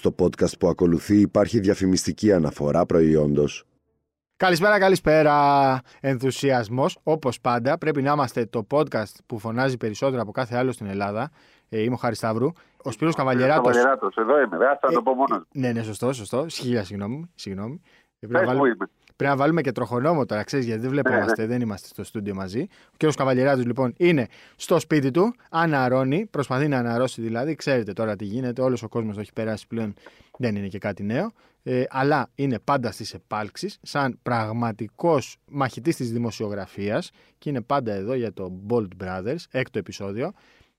Στο podcast που ακολουθεί υπάρχει διαφημιστική αναφορά προϊόντος. Καλησπέρα, καλησπέρα. Ενθουσιασμός, όπως πάντα, πρέπει να είμαστε το podcast που φωνάζει περισσότερο από κάθε άλλο στην Ελλάδα. Ε, είμαι ο Χάρης Σταύρου. Ο Σπύρος Καβαλιεράτος. Καβαλιεράτο, εδώ είμαι, δεν θα το πω μόνος. Ναι, ναι, σωστό, σωστό. Χίλια συγγνώμη. συγγνώμη. Ε, Πρέπει Πες να, που βάλουμε, είμαι. Πρέπει να βάλουμε και τροχονόμο τώρα, ξέρεις, γιατί δεν βλεπόμαστε, δεν είμαστε στο στούντιο μαζί. Ο κύριος Καβαλιεράτο, λοιπόν, είναι στο σπίτι του, αναρώνει, προσπαθεί να αναρρώσει δηλαδή. Ξέρετε τώρα τι γίνεται, όλος ο κόσμος το έχει περάσει πλέον, δεν είναι και κάτι νέο. Ε, αλλά είναι πάντα στις επάλξεις, σαν πραγματικός μαχητής της δημοσιογραφίας και είναι πάντα εδώ για το Bold Brothers, έκτο επεισόδιο,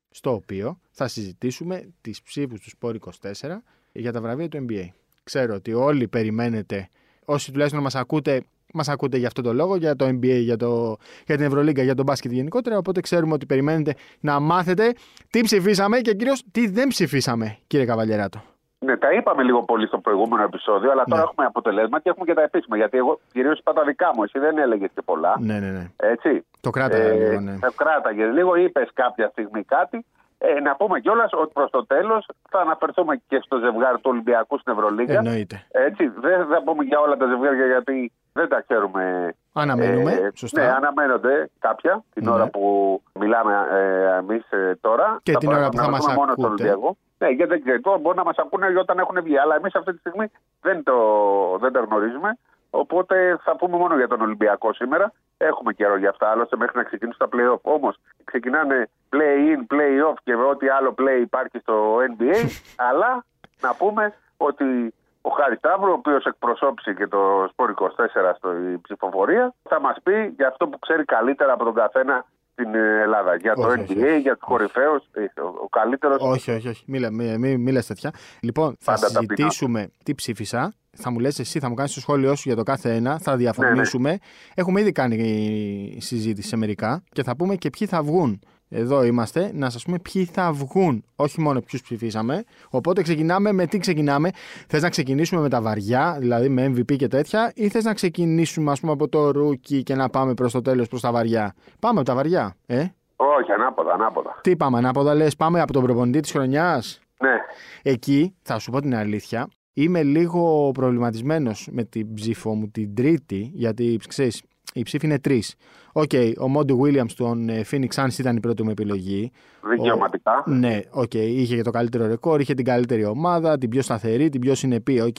στο οποίο θα συζητήσουμε τις ψήφους τους Sport 24 για τα βραβεία του NBA. Ξέρω ότι όλοι περιμένετε, όσοι τουλάχιστον μας ακούτε, μας ακούτε για αυτό το λόγο, για το NBA, για, το, για την Ευρωλίγκα, για τον μπάσκετ γενικότερα, οπότε ξέρουμε ότι περιμένετε να μάθετε τι ψηφίσαμε και κυρίως τι δεν ψηφίσαμε, κύριε Καβαλιεράτο. Ναι, τα είπαμε λίγο πολύ στο προηγούμενο επεισόδιο, αλλά τώρα Ναι. έχουμε αποτελέσμα και έχουμε και τα επίσημα. Γιατί εγώ κυρίως είπα τα δικά μου, εσύ δεν έλεγες και πολλά. Ναι, ναι, ναι. Έτσι. Το κράταγα Ε, λίγο, ναι. Το κράταγε λίγο, είπες κάποια στιγμή κάτι. Ε, να πούμε κιόλας ότι προς το τέλος θα αναφερθούμε και στο ζευγάρι του Ολυμπιακού στην Ευρωλίγα. Εννοείται. Έτσι, δεν θα πούμε για όλα τα ζευγάρια γιατί δεν τα ξέρουμε. Αναμένουμε, Ε, σωστά. Ναι, αναμένονται κάποια την Ναι. ώρα που μιλάμε ε, εμείς τώρα. Και την ώρα που θα μας αναφερθούμε μόνο στον ακούτε. Ολυμπιακό. Ναι, γιατί δεν ξέρω, τώρα μπορεί να μας ακούνε όταν έχουν βγει. Αλλά εμείς αυτή τη στιγμή δεν το, δεν τα γνωρίζουμε. Οπότε θα πούμε μόνο για τον Ολυμπιακό σήμερα. Έχουμε καιρό για αυτά, άλλωστε μέχρι να ξεκινήσουν τα play-off. Όμως ξεκινάνε play-in, play-off και ό,τι άλλο play υπάρχει στο NBA. αλλά να πούμε ότι ο Χάρη Σταύρου, ο οποίος εκπροσώπησε και το Σπόρ 24 στην ψηφοφορία, θα μας πει για αυτό που ξέρει καλύτερα από τον καθένα στην ε, Ελλάδα. Για το Όχι, NBA, όχι, όχι. για τους κορυφαίους. Ο, ο καλύτερος. Όχι, όχι, όχι. Μη, μη, μη, μη λες τέτοια. Λοιπόν, θα Πάντα ταπεινά. συζητήσουμε τι ψήφισα. Θα μου λες εσύ, θα μου κάνεις το σχόλιο σου για το κάθε ένα. Θα διαφωνήσουμε. Ναι, Έχουμε ήδη κάνει συζήτηση σε μερικά και θα πούμε και ποιοι θα βγουν. Εδώ είμαστε, να σας πούμε ποιοι θα βγουν, όχι μόνο ποιους ψηφίσαμε. Οπότε ξεκινάμε με τι ξεκινάμε. Θες να ξεκινήσουμε με τα βαριά, δηλαδή με MVP και τέτοια, ή θες να ξεκινήσουμε ας πούμε από το rookie και να πάμε προς το τέλος προς τα βαριά; Πάμε από τα βαριά, ε; Όχι, ανάποδα, ανάποδα. Τι πάμε, ανάποδα λες, πάμε από τον προπονητή της χρονιάς; Ναι. Εκεί, θα σου πω την αλήθεια, είμαι λίγο προβληματισμένος με την ψήφο μου την τρίτη, γιατί ξέρεις, η ψήφη είναι τρεις. Οκ, ο Μόντι Williams των ε, Phoenix Suns ήταν η πρώτη μου επιλογή. Δικαιωματικά. Ο- Ναι, οκ, είχε και το καλύτερο ρεκόρ, είχε την καλύτερη ομάδα, την πιο σταθερή, την πιο συνεπή. Οκ.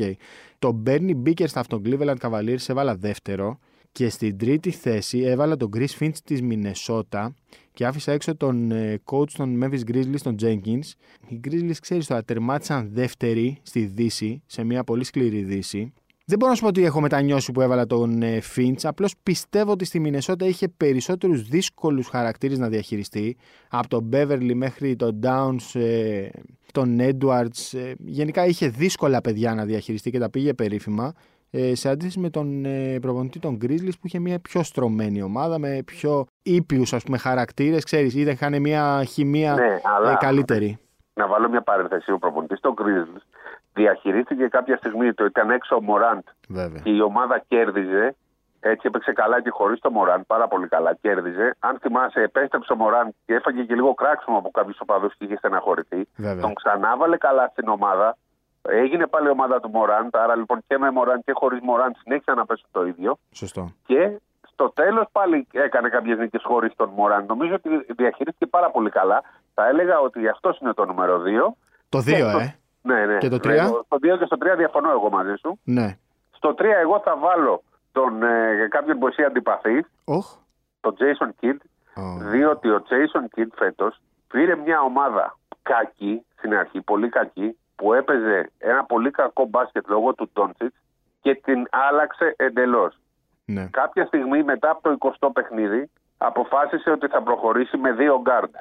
Το Bernie Bickerstaff των Cleveland Cavaliers έβαλα δεύτερο και στην τρίτη θέση έβαλα τον Chris Finch της Μινεσότα και άφησα έξω τον ε, coach των Memphis Grizzlies, τον Jenkins. Οι Grizzlies, ξέρεις τώρα, τερμάτισαν δεύτερη στη Δύση, σε μια πολύ σκληρή Δύση. Δεν μπορώ να σου πω ότι έχω μετανιώσει που έβαλα τον ε, Finch. Απλώς πιστεύω ότι στη Μινεσότα είχε περισσότερους δύσκολους χαρακτήρες να διαχειριστεί. Από τον Beverly μέχρι τον Downs, ε, τον Edwards. ε, γενικά είχε δύσκολα παιδιά να διαχειριστεί και τα πήγε περίφημα. Ε, σε αντίθεση με τον ε, προπονητή των Grizzlies που είχε μια πιο στρωμένη ομάδα με πιο ήπιους χαρακτήρες. Ξέρεις, είδε είχαν μια χημεία Ναι, αλλά- ε, καλύτερη. Να βάλω μια παρένθεση. Ο προπονητής των Grizzlies διαχειρίστηκε κάποια στιγμή το ήταν έξω ο Μωράντ Βέβαια. και η ομάδα κέρδιζε. Έτσι έπαιξε καλά και χωρίς το Μωράν, πάρα πολύ καλά. Κέρδιζε. Αν θυμάσαι, επέστρεψε ο Μωράν και έφαγε και λίγο κράξιμο από κάποιου οπαδού και είχε στεναχωρηθεί. Βέβαια. Τον ξανάβαλε καλά στην ομάδα. Έγινε πάλι η ομάδα του Μωράν. Άρα λοιπόν και με Μωράν και χωρίς Μωράν συνέχισαν να πέσουν το ίδιο. Σωστό. Και στο τέλος πάλι έκανε κάποιες νίκες χωρίς τον Μωράν. Νομίζω ότι διαχειρίστηκε πάρα πολύ καλά. Θα έλεγα ότι αυτός είναι το νούμερο 2. Το 2, ε. Ναι, ναι. Και το τρία; Ναι, Στο 2 και στο 3 διαφωνώ εγώ μαζί σου. Ναι. Στο 3 εγώ θα βάλω τον, ε, κάποιον που εσύ αντιπαθείς, Οχ. τον Jason Kidd, Ω. διότι ο Jason Kidd φέτος πήρε μια ομάδα κακή στην αρχή, πολύ κακή, που έπαιζε ένα πολύ κακό μπάσκετ λόγω του Ντόντσιτς και την άλλαξε εντελώς. Ναι. Κάποια στιγμή μετά από το 20ο παιχνίδι αποφάσισε ότι θα προχωρήσει με δύο γκάρντ.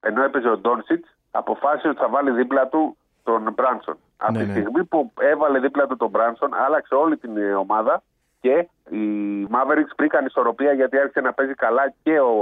Ενώ έπαιζε ο Ντόντσιτς, αποφάσισε ότι θα βάλει δίπλα του τον Μπράνσον. Από Ναι, τη ναι. στιγμή που έβαλε δίπλα του τον Μπράνσον, άλλαξε όλη την ε, ομάδα και οι Mavericks βρήκαν ισορροπία γιατί άρχισε να παίζει καλά και ο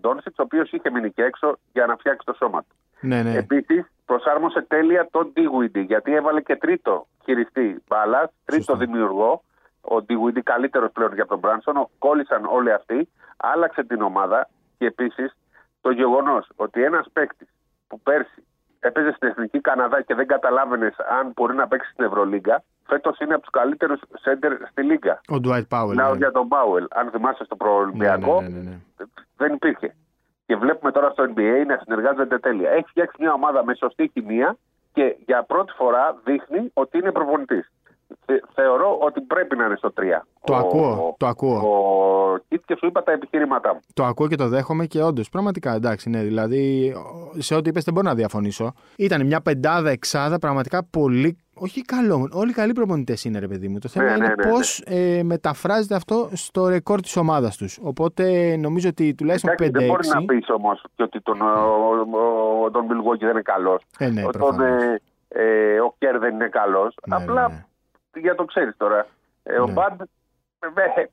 Ντόνσιτς, ο οποίος είχε μείνει και έξω για να φτιάξει το σώμα του. Ναι, ναι. Επίσης, προσάρμοσε τέλεια τον Ντίγουιντι γιατί έβαλε και τρίτο χειριστή μπάλας, τρίτο Σωστό. δημιουργό. Ο Ντίγουιντι καλύτερος πλέον για τον Μπράνσον. Κόλλησαν όλοι αυτοί, άλλαξε την ομάδα και επίσης το γεγονός ότι ένας παίκτης που πέρσι έπαιζε στην Εθνική Καναδά και δεν καταλάβαινες αν μπορεί να παίξει στην Ευρωλίγκα. Φέτος είναι από τους καλύτερους σέντερ στη Λίγκα. Ο Ντουάιτ Πάουελ. Μιλάω ναι. για τον Πάουελ. Αν θυμάσαι στο Ναι, προολυμπιακό, ναι, ναι, ναι, ναι. δεν υπήρχε. Και βλέπουμε τώρα στο NBA να συνεργάζονται τέλεια. Έχει φτιάξει μια ομάδα με σωστή χημεία και για πρώτη φορά δείχνει ότι είναι προπονητής. Θεωρώ ότι πρέπει να είναι στο 3. Το ακούω, το ακούω. Ο Κιτ και σου είπα τα επιχειρήματά μου. Το ακούω και το δέχομαι και όντως. Πραγματικά εντάξει, ναι. Δηλαδή, σε ό,τι είπες δεν μπορώ να διαφωνήσω. Ήταν μια πεντάδα εξάδα πραγματικά πολύ. Όχι καλό. Όλοι καλοί προπονητές είναι, ρε παιδί μου. Το θέμα Ναι, είναι ναι, ναι, πώς ε, μεταφράζεται αυτό στο ρεκόρ της ομάδας τους. Οπότε νομίζω ότι τουλάχιστον 5-6. Εντάξει, δεν μπορεί να πεις όμως και ότι τον, ο, ο, τον Μιλγόκη δεν είναι καλός. Ε, ναι, τον, προφανώς. ε, ε, ο Κέρ δεν είναι καλός. Ναι, Απλά ναι, ναι. Για το ξέρεις τώρα. Ε, Ο Ναι. Μπαντ ε, ε,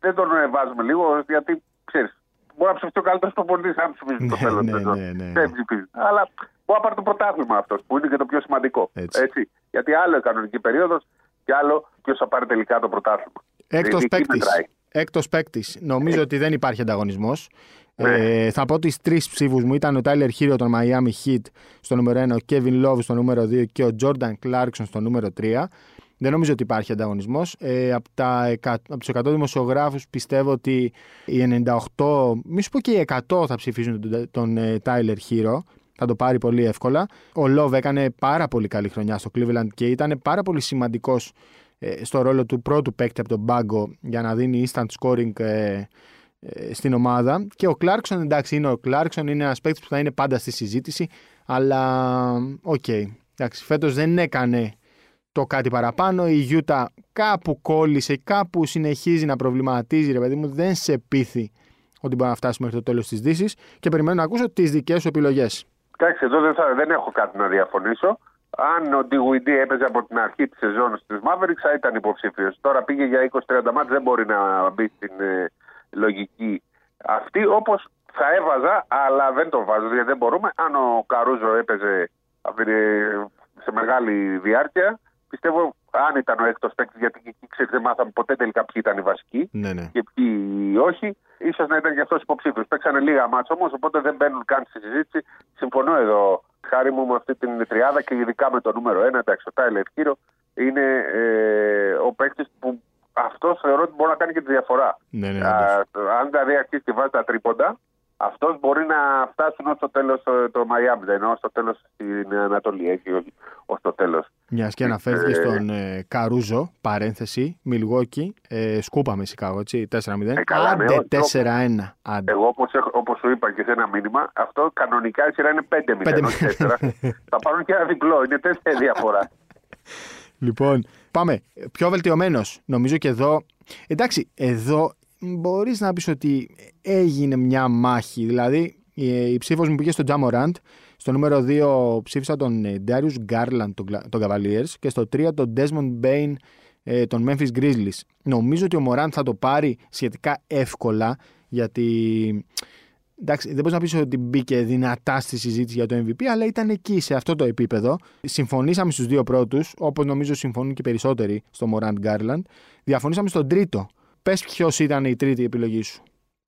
δεν τον ε, βάζουμε λίγο γιατί ξέρεις. Μπορεί να ψηφιστεί ο καλύτερος προπονητής αν ψηφίσει το Ναι, τέλο. ναι, ναι, ναι. Δεν ψηφίζει. Αλλά μπορεί να πάρει το πρωτάθλημα αυτός που είναι και το πιο σημαντικό. Έτσι. Γιατί άλλο η κανονική περίοδος και άλλο ποιος θα πάρει τελικά το πρωτάθλημα. Έκτος Εκεί παίκτης. μετράει. Έκτος παίκτης. Νομίζω ότι δεν υπάρχει ανταγωνισμός. Ναι. Ε, θα πω τις τρεις ψήφους μου. Ήταν ο Τάιλερ Χίρο των Miami Heat στο νούμερο 1, ο Kevin Love στο νούμερο 2 και ο Jordan Clarkson στο νούμερο 3. Δεν νομίζω ότι υπάρχει ανταγωνισμός. Ε, από, τα, εκα- από τους 100 δημοσιογράφους πιστεύω ότι οι 98, μη σου πω και οι 100 θα ψηφίσουν τον, τον ε, Tyler Hero. Θα το πάρει πολύ εύκολα. Ο Love έκανε πάρα πολύ καλή χρονιά στο Cleveland και ήταν πάρα πολύ σημαντικός στο ρόλο του πρώτου παίκτη από τον πάγκο για να δίνει instant scoring ε, ε, στην ομάδα. Και ο Clarkson, εντάξει, είναι ο Clarkson, είναι ένας παίκτης που θα είναι πάντα στη συζήτηση. Αλλά, οκ. εντάξει, φέτος δεν έκανε το κάτι παραπάνω. Η Γιούτα κάπου κόλλησε, κάπου συνεχίζει να προβληματίζει, ρε παιδί μου, δεν σε πείθει ότι μπορεί να φτάσει μέχρι το τέλος της Δύσης. Και περιμένω να ακούσω τις δικές σου επιλογές. Εντάξει, εδώ δεν, θα, δεν έχω κάτι να διαφωνήσω. Αν ο DWD έπαιζε από την αρχή της σεζόν τη Mavericks, θα ήταν υποψήφιος. Τώρα πήγε για 20-30 μάτς, δεν μπορεί να μπει στην ε, λογική αυτή. Όπως θα έβαζα, αλλά δεν το βάζω γιατί δεν μπορούμε. Αν ο Καρούζο έπαιζε ε, σε μεγάλη διάρκεια, πιστεύω αν ήταν ο έκτος παίκτης, γιατί εκεί ξέρεις, δεν μάθαμε ποτέ τελικά ποιοι ήταν οι βασικοί Ναι, ναι. και ποιοι όχι. ίσως να ήταν και αυτός υποψήφιος. Παίξανε λίγα μάτσα όμως, οπότε δεν μπαίνουν καν στη συζήτηση. Συμφωνώ εδώ, χάρη μου, με αυτή την τριάδα και ειδικά με το νούμερο 1. Εντάξει, ο Τάιλερ Χείρο είναι ε, ο παίκτης που αυτός θεωρώ ότι μπορεί να κάνει και τη διαφορά. Ναι, ναι, Α, όντως. αν δηλαδή αρχίσει και βάζει τα τρίποντα, αυτός μπορεί να φτάσουν ως το τέλος το Μαϊάμι, δεν ως το τέλος στην Ανατολή, έτσι, όχι ως το τέλος. Μιας και αναφέρθηκες στον ε, Καρούζο, παρένθεση, Μιλγόκι, ε, σκούπα με Σικάγο, έτσι, 4-0. Ε, καλά, ναι, Άντε όχι, 4-1. Άντε. Εγώ, όπως όπως σου είπα και σε ένα μήνυμα, αυτό κανονικά η σειρά είναι 5-0, 5-0. όχι 4. Θα πάρουν και ένα διπλό, είναι 4 διαφορά. Λοιπόν, πάμε. Πιο βελτιωμένος. Νομίζω και εδώ. Εντάξει, εδώ μπορείς να πεις ότι έγινε μια μάχη. Δηλαδή, η, η ψήφος μου πήγε στον Τζαμοράντ. Στο νούμερο 2 ψήφισα τον ε, Darius Garland των, Gla- των Cavaliers και στο 3 τον Desmond Bain ε, των Memphis Grizzlies. Νομίζω ότι ο Morant θα το πάρει σχετικά εύκολα γιατί εντάξει, δεν μπορείς να πεις ότι μπήκε δυνατά στη συζήτηση για το MVP, αλλά ήταν εκεί σε αυτό το επίπεδο. Συμφωνήσαμε στους δύο πρώτους, όπως νομίζω συμφωνούν και οι περισσότεροι στο Morant Garland. Διαφωνήσαμε στον τρίτο. Πες ποιος ήταν η τρίτη επιλογή σου.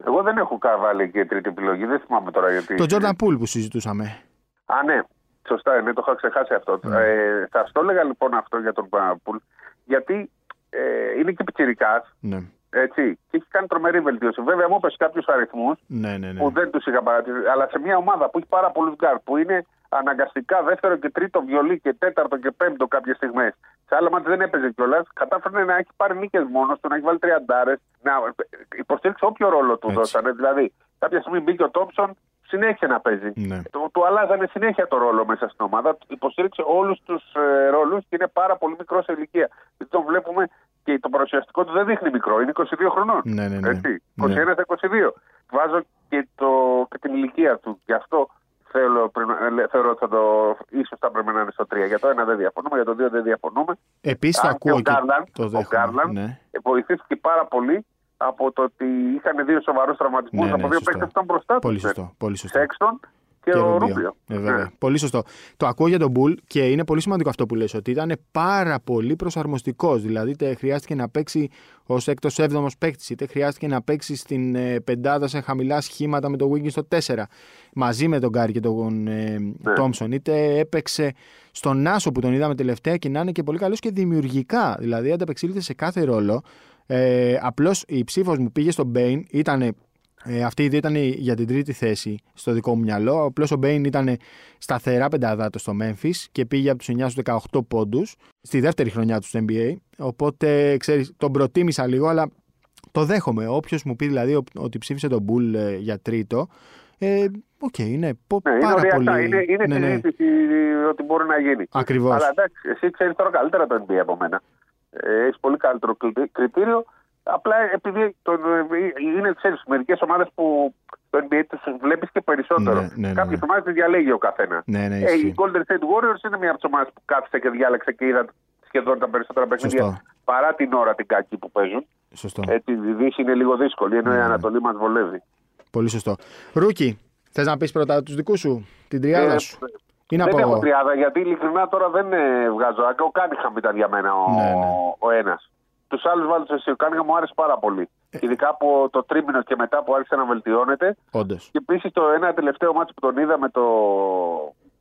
Εγώ δεν έχω καβάλει και τρίτη επιλογή, δεν θυμάμαι τώρα γιατί. Το Jordan Poole που συζητούσαμε. Α, ναι. Σωστά, ναι, το είχα ξεχάσει αυτό. Ναι. Ε, θα στο έλεγα λοιπόν αυτό για τον Πουλ, γιατί ε, είναι και πιτσιρικάς, Ναι, έτσι, και έχει κάνει τρομερή βελτίωση. Βέβαια, μου είπες κάποιους αριθμούς ναι, ναι. ναι. που δεν τους είχα παρατηρήσει, αλλά σε μια ομάδα που έχει πάρα πολλούς γκάρ, που είναι αναγκαστικά δεύτερο και τρίτο βιολί και τέταρτο και πέμπτο κάποιες στιγμές. Σε άλλα ματς δεν έπαιζε κιόλας. Κατάφερε να έχει πάρει νίκες μόνος του, να έχει βάλει τριαντάρες, να υποστήριξε όποιο ρόλο του Έτσι. δώσανε. Δηλαδή, κάποια στιγμή μπήκε ο Τόμψον, συνέχεια να παίζει. Ναι. Του, του αλλάζανε συνέχεια το ρόλο μέσα στην ομάδα. Υποστήριξε όλους τους ε, ρόλους και είναι πάρα πολύ μικρός σε ηλικία. Γιατί τον βλέπουμε και το παρουσιαστικό του δεν δείχνει μικρό, είναι 22 χρονών. Ναι, ναι, ναι. Έτσι, 21 Ναι. στα 22. Βάζω και, το, και την ηλικία του. Γι' αυτό θέλω, πρέπει να- ε, θεωρώ ότι θα το, ίσως θα πρέπει να είναι στο 3. Για το 1 δεν διαφωνούμε, για το 2 δεν διαφωνούμε. Επίσης το Αν και ακούω ο και Garland, το ο δέχομαι. Garland Ναι. ε, βοηθήθηκε πάρα πολύ από το ότι είχαν δύο σοβαρούς τραυματισμούς Ναι, από ναι, δύο σωστό. παίκτες που ήταν μπροστά τους. Πολύ σωστό. Πολύ σωστό. Σέξτον και, Και ο Ρούμπιο. Ρούμπιο. Ε, βέβαια. Ναι. Πολύ σωστό. Το ακούω για τον Μπουλ και είναι πολύ σημαντικό αυτό που λες, ότι ήταν πάρα πολύ προσαρμοστικός. Δηλαδή, είτε χρειάστηκε να παίξει ως έκτος έβδομος παίκτης, είτε χρειάστηκε να παίξει στην ε, πεντάδα σε χαμηλά σχήματα με τον Wiggins στο 4, μαζί με τον Γκάρι και τον ε, Ναι. Τόμψον, είτε έπαιξε στον Άσο που τον είδαμε τελευταία και να είναι και πολύ καλός και δημιουργικά. Δηλαδή, ανταπεξήλθε σε κάθε ρόλο. Ε, Απλώς η ψήφος μου πήγε στον Μπέιν, ήταν ε, αυτή η δύο ήταν για την τρίτη θέση στο δικό μου μυαλό. Απλώς ο Μπέιν ήταν σταθερά πενταδάτος στο Memphis και πήγε από τους 9 στους 18 πόντους στη δεύτερη χρονιά του στο NBA. Οπότε ξέρεις, τον προτίμησα λίγο, αλλά το δέχομαι. Όποιος μου πει δηλαδή ο- ότι ψήφισε τον Πουλ ε, για τρίτο. Ε, Οκ, είναι πο- Ναι, είναι πάρα οριακά. πολύ. Είναι, είναι ναι, ναι. συζήτηση ότι μπορεί να γίνει. Ακριβώς. Αλλά εντάξει, εσύ ξέρεις τώρα καλύτερα το NBA από μένα. Ε, Έχεις πολύ καλύτερο κριτή- κριτήριο. Απλά επειδή το, είναι, ξέρεις, μερικές ομάδες που το NBA τους βλέπεις και περισσότερο. Ναι, ναι, ναι, Κάποιες ναι. ομάδες τις διαλέγει ο καθένας. Ναι, ναι, Ε, ισχύει. οι Golden State Warriors είναι μια από τις ομάδες που κάθισε και διάλεξε και είδα σχεδόν τα περισσότερα παιχνίδια Σωστό. παρά την ώρα την κακή που παίζουν. Σωστό. Έτσι, η Δύση είναι λίγο δύσκολη, ενώ η Ναι. Ανατολή μας βολεύει. Πολύ σωστό. Ρούκι, θες να πεις πρώτα τους δικούς σου, την τριάδα Ε, σου; Ή να δεν πω έχω εγώ. τριάδα γιατί ειλικρινά τώρα δεν ε, βγάζω. άκρη. Ο Κάνιχαμ ήταν για μένα ο, Ναι, ναι. ο ένας. Τους άλλους βάλω εσύ. Ο Κάνιγχαμ μου άρεσε πάρα πολύ. Ε. Ειδικά από το τρίμηνο και μετά που άρχισε να βελτιώνεται. Όντως. Και επίσης το ένα τελευταίο ματς που τον είδα με το.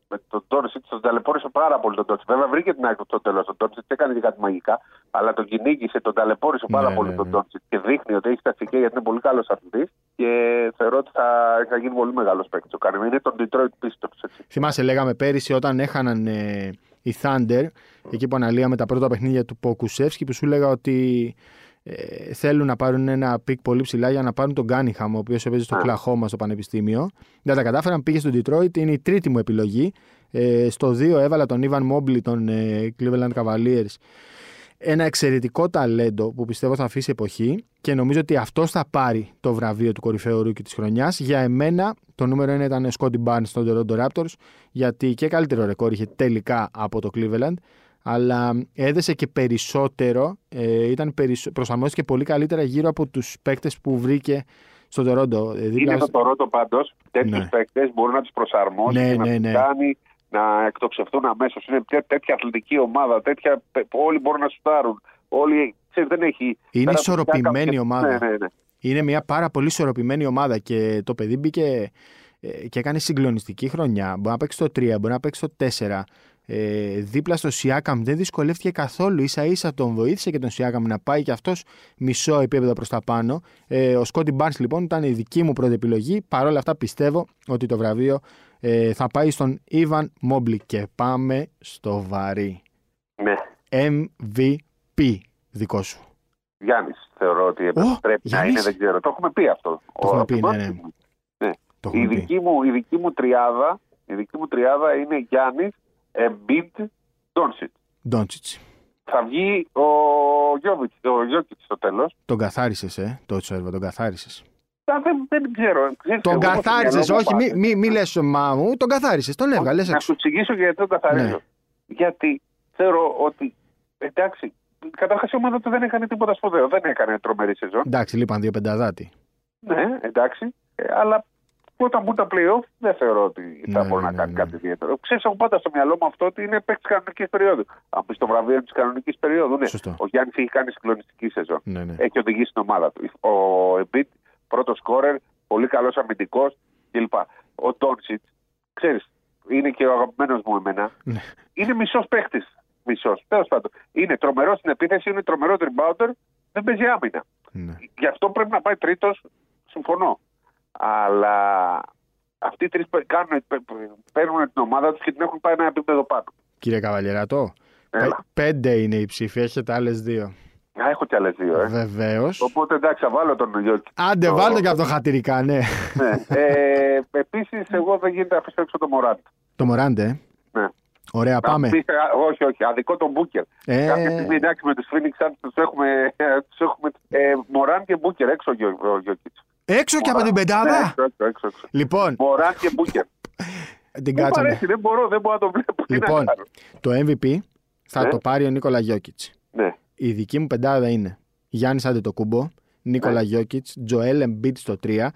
Με τον Ντόντσιτς, τον ταλαιπώρησε πάρα πολύ τον Ντόντσιτς. Βέβαια βρήκε την άκρη στο τέλος. Τον Ντόντσιτς έκανε και κάτι μαγικά. Αλλά τον κυνήγησε, τον ταλαιπώρησε πάρα Ναι, πολύ ναι, τον ναι. Ντόντσιτς. Και δείχνει ότι έχει τακτική γιατί είναι πολύ καλός αθλητής. Και θεωρώ ότι θα, θα γίνει πολύ μεγάλος παίκτης ο Κάνιγχαμ. Είναι τον Detroit Pistons. Έτσι. Θυμάσαι, λέγαμε πέρυσι όταν έχαναν ε, οι Thunder, εκεί που αναλύαμε τα πρώτα παιχνίδια του Ποκουσέφσκι, που σου έλεγα ότι ε, θέλουν να πάρουν ένα pick πολύ ψηλά για να πάρουν τον Κάνιγχαμ, ο οποίος έπαιζε στο Οκλαχόμα στο Πανεπιστήμιο. Δεν τα κατάφεραν, πήγε στο Detroit, είναι η τρίτη μου επιλογή. Ε, στο 2 έβαλα τον Evan Mobley των ε, Cleveland Cavaliers. Ένα εξαιρετικό ταλέντο που πιστεύω θα αφήσει εποχή και νομίζω ότι αυτός θα πάρει το βραβείο του κορυφαίου rookie της χρονιάς. Για εμένα το νούμερο 1 ήταν Scotty Barnes στον Toronto Raptors, γιατί και καλύτερο ρεκόρ είχε τελικά από το Cleveland, αλλά έδεσε και περισσότερο, ε, ήταν περισσο... προσαρμόστηκε πολύ καλύτερα γύρω από τους παίκτες που βρήκε στο Toronto. Ε, δίπλα- Είναι το Τωρότο πάντως. Τέτοιους Ναι. παίκτες μπορεί να τους προσαρμόσει Ναι, και να ναι, τους ναι. κάνει να εκτοξευτούν αμέσως. Είναι τέ- τέτοια αθλητική ομάδα. Τέτοια, όλοι μπορούν να σουτάρουν. Όλοι, ξέρεις, δεν έχει. Είναι πέρα από ισορροπημένη κάποια- ομάδα. Ναι, ναι, ναι. Είναι μια πάρα πολύ ισορροπημένη ομάδα και το παιδί μπήκε ε, και έκανε συγκλονιστική χρονιά. Μπορεί να παίξει το 3, μπορεί να παίξει το 4. Ε, δίπλα στο Σιάκαμ δεν δυσκολεύτηκε καθόλου. σα ίσα τον βοήθησε και τον Σιάκαμ να πάει και αυτός μισό επίπεδο προς τα πάνω. Ε, ο Σκόντι Μπάρνς λοιπόν ήταν η δική μου πρώτη επιλογή. Παρ' όλα αυτά πιστεύω ότι το βραβείο ε, θα πάει στον Ιβαν Μόμπλι. Και πάμε στο βαρύ. ναι. MVP δικό σου. Γιάννης, θεωρώ ότι Ω, πρέπει να Γιάννης. είναι, δεν ξέρω. Το έχουμε πει αυτό. Το έχουμε Ο- πει, το- ναι, ναι. Το Η έχουμε πει. δική, μου, η δική μου τριάδα, η δική μου τριάδα είναι Γιάννης, Embiid, Ντόνσιτς. Ντόντσιτς. Θα βγει ο Γιώβιτς, ο Γιώκητς στο τέλος. Τον καθάρισες, ε, το Τσέρβο, τον καθάρισες. Δεν, δεν ξέρω. Ξέρεις, Τον εγώ στο καθάρισες, μυαλό μου όχι, μη, πάντα. μη, μη λες μα μου, τον καθάρισες, τον έβγαλε Να σου έξω. εξηγήσω γιατί το καθαρίζω. Ναι. Γιατί θεωρώ ότι. Εντάξει, καταρχάς η ομάδα του δεν έκανε τίποτα σπουδαίο. Δεν έκανε τρομερή σεζόν. Εντάξει, λείπαν δύο πενταδάτη. Ναι, εντάξει. Ε, αλλά όταν μπουν τα playoff δεν θεωρώ ότι θα Ναι, μπορεί ναι, να ναι, κάνει ναι. κάτι ιδιαίτερο. Ξέρεις, έχω πάντα στο μυαλό μου αυτό ότι είναι παίκτη κανονικής περίοδου. Αν πεις το βραβείο της κανονικής περίοδου, ναι. Σωστό. Ο Γιάννης έχει κάνει συγκλονιστική σεζόν. Ναι, ναι. Έχει οδηγήσει την ομάδα του. Ο Embiid, πρώτος σκόρερ, πολύ καλός αμυντικός κλπ. Ο Τόνσιτ, ξέρεις, είναι και ο αγαπημένος μου εμένα. Ναι. Είναι μισός παίκτη. Μισός. Τέλος πάντων. Είναι τρομερός στην επίθεση, είναι τρομερό rebounder, δεν παίζει άμυνα. ναι. Γι' αυτό πρέπει να πάει τρίτος. Συμφωνώ. Αλλά αυτοί οι τρεις παίρνουν την ομάδα τους και την έχουν πάει ένα επίπεδο πάνω. Κύριε Καβαλιεράτο, Έλα. πέντε είναι οι ψήφοι, έχετε άλλες δύο. Α, έχω κι άλλες δύο, ε. Βεβαίως. Οπότε εντάξει, θα βάλω τον Γιώκη. Άντε, Το- βάλτε και από το χατηρικά, ναι. ναι. ε, Επίσης, εγώ δεν γίνεται να αφήσω έξω το Μωράντ. Το Μωράντε, ε. Ναι. Ωραία, Να πάμε. πεις, α, όχι, όχι. Αδικό τον Μπούκερ. Ε. Κάποια στιγμή εντάξει με τους Phoenix Suns τους έχουμε. Τους έχουμε ε, Μωράν και Μπούκερ έξω ο Γιώκητ. Έξω και από την πεντάδα; Έξω, έξω, έξω, έξω. Λοιπόν, Μωράν και Μπούκερ. την Δεν μου κάτσαμε. αρέσει, δεν μπορώ, δεν μπορώ να το βλέπω. Τι να Λοιπόν, κάνω. το MVP θα Ναι. το πάρει ο Νίκολα Γιώκητ. Ναι. Η δική μου πεντάδα είναι Γιάννης Αντετοκούμπο, Νίκολα Γιόκιτς, Τζοέλ Εμπίτ στο 3,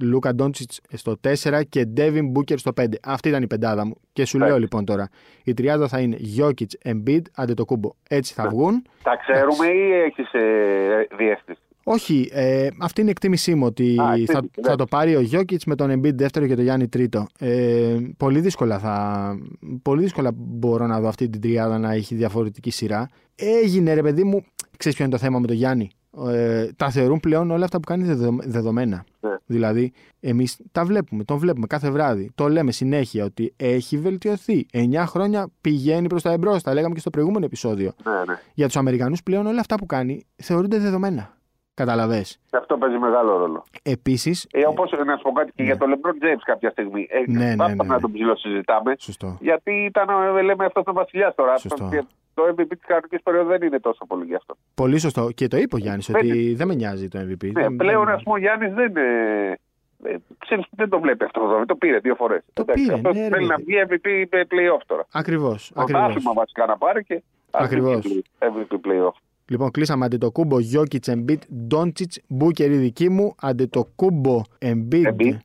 Λούκα Ντόντσιτς στο 4 και Ντέβιν Μπούκερ στο 5. Αυτή ήταν η πεντάδα μου. Και σου λέω λοιπόν τώρα, η τριάδα θα είναι Γιόκιτς, Εμπίτ, Αντετοκούμπο. Έτσι θα βγουν. Τα ξέρουμε ή έχεις ε, διαίσθηση. Όχι, ε, αυτή είναι η εκτίμησή μου ότι Α, θα, εκτίμηση, θα το πάρει ο Γιόκιτς με τον Embiid δεύτερο και τον Γιάννη τρίτο. Ε, πολύ, δύσκολα θα, πολύ δύσκολα μπορώ να δω αυτή την τριάδα να έχει διαφορετική σειρά. Έγινε ρε παιδί μου, ξέρεις ποιο είναι το θέμα με τον Γιάννη; Ε, τα θεωρούν πλέον όλα αυτά που κάνει δεδο- δεδομένα. Ναι. Δηλαδή, εμείς τα βλέπουμε, τον βλέπουμε κάθε βράδυ. Το λέμε συνέχεια ότι έχει βελτιωθεί. 9 χρόνια πηγαίνει προς τα εμπρός. Τα λέγαμε και στο προηγούμενο επεισόδιο. Ναι, ναι. Για τους Αμερικανούς πλέον όλα αυτά που κάνει θεωρούνται δεδομένα. Καταλαβέ. Και αυτό παίζει μεγάλο ρόλο. Επίσης. Ε, Όπως να σου πω κάτι και Ναι. για τον LeBron James κάποια στιγμή. Ε, Ναι, ναι, πάμε ναι, να ναι. τον ψιλοσυζητάμε. Σωστό. Γιατί ήταν, ε, λέμε, αυτός ο βασιλιάς τώρα. Σωστό. Και το MVP της κανονικής περίοδου δεν είναι τόσο πολύ γι' αυτό. Πολύ σωστό. Και το είπε ο Γιάννης ότι δεν με νοιάζει το MVP. Ναι, Δεν- πλέον, δεν- ας πούμε, ο Γιάννης δεν. Ε, ε, ξέρεις, δεν το βλέπει αυτό το Το πήρε δύο φορές. Το πήρε, Αυτός ναι, ρε θέλει να παιδί. βγει MVP playoff τώρα. Ακριβώς. Πρωτάθλημα βασικά να πάρει και Ακριβώς. MVP playoff. Λοιπόν, κλείσαμε Αντετοκούμπο Γιόκιτς Εμπίτ Ντόντσιτς Μπούκερ η δική μου. Αντετοκούμπο Εμπίτ Embiid.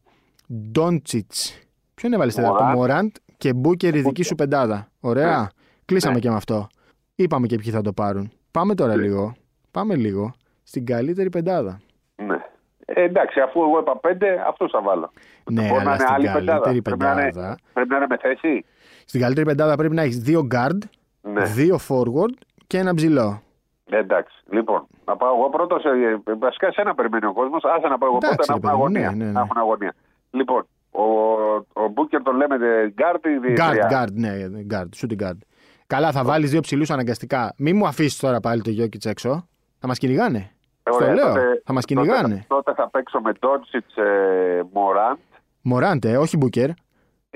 Ντόντσιτ. Ποιον έβαλες στην το Morant. Μωράντ και Μπούκερ η δική Booker. σου πεντάδα. Ωραία. Ναι. Κλείσαμε Ναι. και με αυτό. Είπαμε και ποιοι θα το πάρουν. Πάμε τώρα Ναι. λίγο. Πάμε λίγο στην καλύτερη πεντάδα. Ναι. Ε, εντάξει, αφού εγώ είπα πέντε, αυτούς θα βάλω. Ναι, Μπορεί να αλλά είναι στην άλλη καλύτερη Πρέπει να, είναι, πεντάδα. πρέπει να είναι με θέση. Στην καλύτερη πεντάδα πρέπει να έχεις δύο guard, Ναι. δύο forward και ένα ψηλό. Ε, εντάξει. Λοιπόν, να πάω εγώ πρώτος. Ε, βασικά, σε ένα περιμένει ο κόσμος. Άσε να πάω εγώ Εντάξει, πρώτα να ρε έχουμε παιδί μου, αγωνία. ναι, ναι, ναι. Να έχουμε αγωνία. Λοιπόν, ο, ο Μπούκερ τον λέμε ε, guard ή Guard, τρία. guard, ναι, guard, shooting guard. Καλά, θα βάλεις δύο ψηλούς αναγκαστικά. Μην μου αφήσεις τώρα πάλι το Γιώκητ έξω. Θα μας κυνηγάνε. Ε, Στο ωραία, λέω. τότε- θα μας τότε- κυνηγάνε. Τότε θα παίξω με Ντόντσιτ ε, Μωράντ. Μωράντε, όχι Μπούκερ.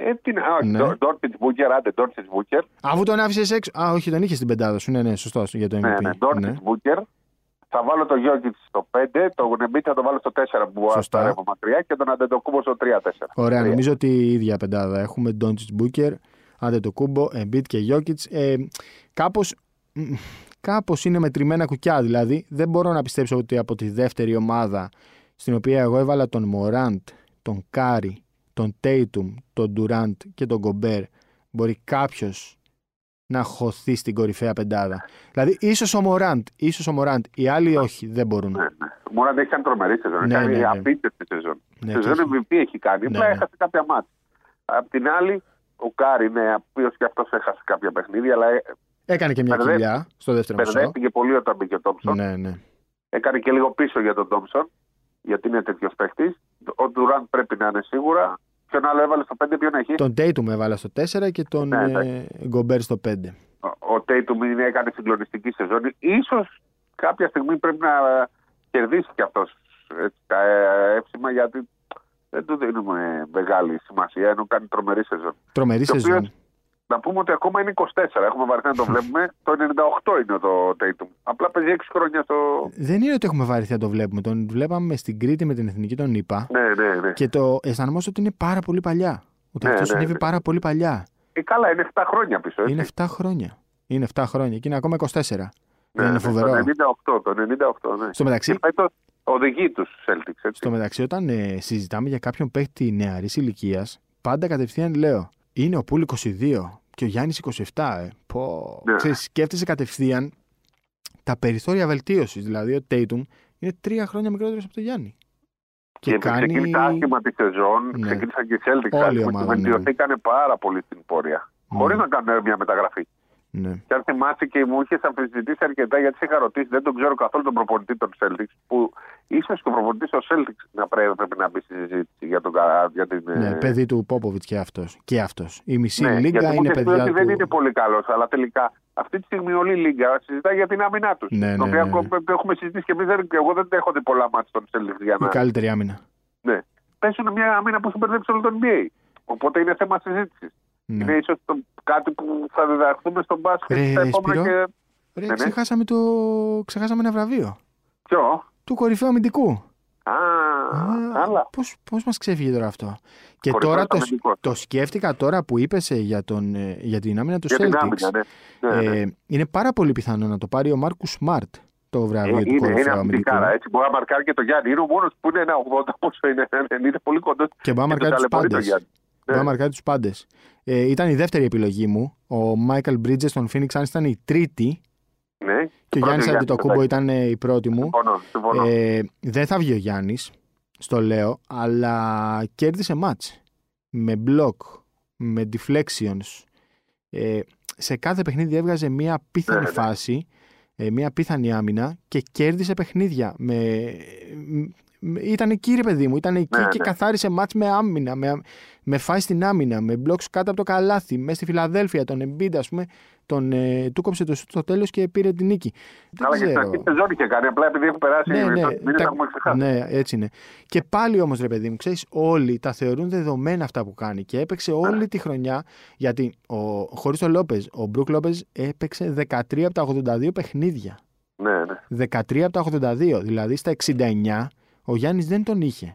Ε, τι να, όχι, Ναι. Ντόντσιτ Μπούκερ, άντε Ντόντσιτ Μπούκερ. Αφού τον άφησες έξω. Α, όχι, τον είχες στην πεντάδα σου. Ναι, ναι, σωστός για το MVP. Ναι, ναι, Ντόντσιτ Μπούκερ. Θα βάλω τον Γιόκιτς στο 5, τον Εμπίντ θα το βάλω στο 4 που Σωστά. θα από μακριά και τον Αντετοκούνμπο στο 3-4. Ωραία, Τρία. νομίζω ότι η ίδια πεντάδα έχουμε. Ντόντσιτς, Μπούκερ, Αντετοκούνμπο, Εμπίντ και Γιόκιτς. Ε, Κάπως. Κάπως είναι μετρημένα κουκιά, δηλαδή δεν μπορώ να πιστέψω ότι από τη δεύτερη ομάδα στην οποία εγώ έβαλα τον Μωράντ, τον Κάρι, τον Τέιτουμ, τον Ντουράντ και τον Γκομπέρ μπορεί κάποιος να χωθεί στην κορυφαία πεντάδα. Δηλαδή, ίσως ο Μωράντ, ίσως ο Μωράντ, οι άλλοι όχι, δεν μπορούν. Ναι, ναι. Ο Μωράντ έχει κάνει τρομερή σεζόν. Ναι, Έχει κάνει ναι, ναι. απίστευτη σεζόν. Ναι, σεζόν και MVP έχει κάνει. Ναι, Απλά ναι. έχασε κάποια ματς. Απ' την άλλη, ο Κάρι, ναι, ο οποίος και αυτός έχασε κάποια παιχνίδια, αλλά ε, Έκανε και μια Μπερδεύτηκε. κοιλιά στο δεύτερο μισό. μπερδεύτηκε πολύ όταν μπήκε ο Τόμψον. Ναι, ναι. Έκανε και λίγο πίσω για τον Τόμψον, γιατί είναι τέτοιος παίχτης. Ο Ντουράντ πρέπει να είναι σίγουρα. Ποιον άλλο έβαλε στο 5, ποιον έχει; Τον Τέιτουμ έβαλα στο 4 και τον Ναι, ε, Γκομπέρ στο 5. Ο- Ο Τέιτουμ είναι- έκανε συγκλονιστική σεζόν. Ίσως κάποια στιγμή πρέπει να κερδίσει κι αυτός τα ε, εύσημα γιατί δεν του δίνουμε μεγάλη σημασία ενώ κάνει τρομερή σεζόν. Τρομερή Και ο σεζόν. Οποίος- Να πούμε ότι ακόμα είναι 24. Έχουμε βαρεθεί να το βλέπουμε. το 98 είναι το Τέιτουμ. Απλά παίζει 6 χρόνια στο. Δεν είναι ότι έχουμε βαρεθεί να το βλέπουμε. Τον βλέπαμε στην Κρήτη με την εθνική των ΗΠΑ Ναι, ναι, ναι. και το αισθανόμαστε ότι είναι πάρα πολύ παλιά. Ότι Ναι, αυτό ναι, συνέβη ναι. πάρα πολύ παλιά. Ε, καλά, είναι 7 χρόνια πίσω. Έτσι. Είναι 7 χρόνια. Είναι 7 χρόνια και είναι ακόμα 24. ναι, δεν είναι ναι, φοβερό. Το 98, το 98, ναι. Στο μεταξύ, Και φέτος οδηγεί τους Celtics. Έτσι. στο μεταξύ όταν ε, συζητάμε για κάποιον παίκτη νεαρής ηλικίας, πάντα κατευθείαν λέω είναι ο Πούλ 22 και ο Γιάννης 27. Ε. Πω. Ναι. Ξέρεις, σκέφτεσαι κατευθείαν τα περιθώρια βελτίωσης. Δηλαδή, ο Τέιτουμ είναι τρία χρόνια μικρότερος από τον Γιάννη. Και, ξεκίνησε άσχημα τη σεζόν, Ναι. ξεκίνησαν και οι Celtics Όλη η άσχημα ομάδα, και ναι. βελτιωθήκανε πάρα πολύ στην πορεία. Ναι. Χωρίς να κάνουν μια μεταγραφή. Ναι. Και αν θυμάσαι και μου είχες αμφισβητήσει αρκετά γιατί σε είχα ρωτήσει, δεν τον ξέρω καθόλου τον προπονητή των Celtics, που ίσως και ο προπονητής των Celtics να πρέπει, πρέπει να μπει στη συζήτηση για, τον, κα- για την. ναι, ε, παιδί του Πόποβιτ και αυτός. Και αυτός. Η μισή ναι, γιατί λίγα μου είναι είχες πει παιδιά ότι του. δεν είναι πολύ καλός, αλλά τελικά αυτή τη στιγμή όλη η Λίγκα συζητάει για την άμυνά τους. Ναι, την ναι, οποία ναι, ναι. το έχουμε συζητήσει και εμείς, και εγώ δεν έχω δει πολλά μάτια των Celtics για Η να. καλύτερη άμυνα. Ναι. Παίζουν μια άμυνα που σου μπερδέψει όλο το NBA. Οπότε είναι θέμα συζήτησης. Ναι. Είναι ίσω κάτι που θα διδαχθούμε στον μπάσκετ Ρε, στα επόμενα Σπύρο. και. Ρε, ναι. ξεχάσαμε, το... ξεχάσαμε ένα βραβείο. Ποιο; Του κορυφαίου αμυντικού. Α, άλλα. Πώς, πώς μας ξέφυγε τώρα αυτό; Και Κορυφαίος τώρα το, αμυντικός. το σκέφτηκα τώρα που είπες ε, για, τον, ε, για την άμυνα του Για την Celtics. άμυνα, ναι. ναι, ναι. Ε, είναι πάρα πολύ πιθανό να το πάρει ο Μάρκους Σμαρτ το βραβείο Ε, του είναι, είναι κορυφαίου αμυντικού. αμυντικάρα. Έτσι μπορεί να μαρκάρει και το Γιάννη. Είναι ο μόνος που είναι ένα 80, πόσο είναι, είναι πολύ κοντός. Και μπορεί να τον μαρκάρει τους ταλαιπωρεί το πάντες. Γιάννη. Μπορεί να Ναι. μαρκάρει τους πάντες. Ε, ήταν η δεύτερη επιλογή μου. Ο Μάικαλ Μπρίτζες στον Phoenix Suns ήταν η τρίτη. Ναι. Και ο Γιάννης Αντιτοκούμπο ήταν ε, η πρώτη μου. Συμφωνώ. συμφωνώ. Ε, δεν θα βγει ο Γιάννης, στο λέω, αλλά κέρδισε μάτς. Με block, με deflections. Ε, σε κάθε παιχνίδι έβγαζε μία πίθανη Ναι, ναι. φάση, ε, μία πίθανη άμυνα και κέρδισε παιχνίδια. Με, με- ήταν εκεί ρε παιδί μου, ήταν εκεί Ναι, και ναι. καθάρισε μάτς με άμυνα, με, με φάση στην άμυνα, με blocks κάτω από το καλάθι, μέσα στη Φιλαδέλφια, τον Embiid ας πούμε, τον, ε, του κόψε το σούτ στο τέλος και πήρε την νίκη. Δεν Αλλά και στην ξέρω. αρχή τη ζώνη είχε κάνει. Απλά επειδή έχουν περάσει Ναι, ναι, τόσοι μήνες, τα- έχουμε ξεχάσει. ναι, έτσι είναι. Και πάλι όμως, ρε παιδί μου, ξέρεις, όλοι τα θεωρούν δεδομένα αυτά που κάνει. Και έπαιξε όλη τη χρονιά. Γιατί ο, χωρίς τον Λόπε, ο Μπρουκ Λόπε έπαιξε 13 από τα 82 παιχνίδια. Ναι, ναι. 13 από τα 82. Δηλαδή στα 69 ο Γιάννης δεν τον είχε.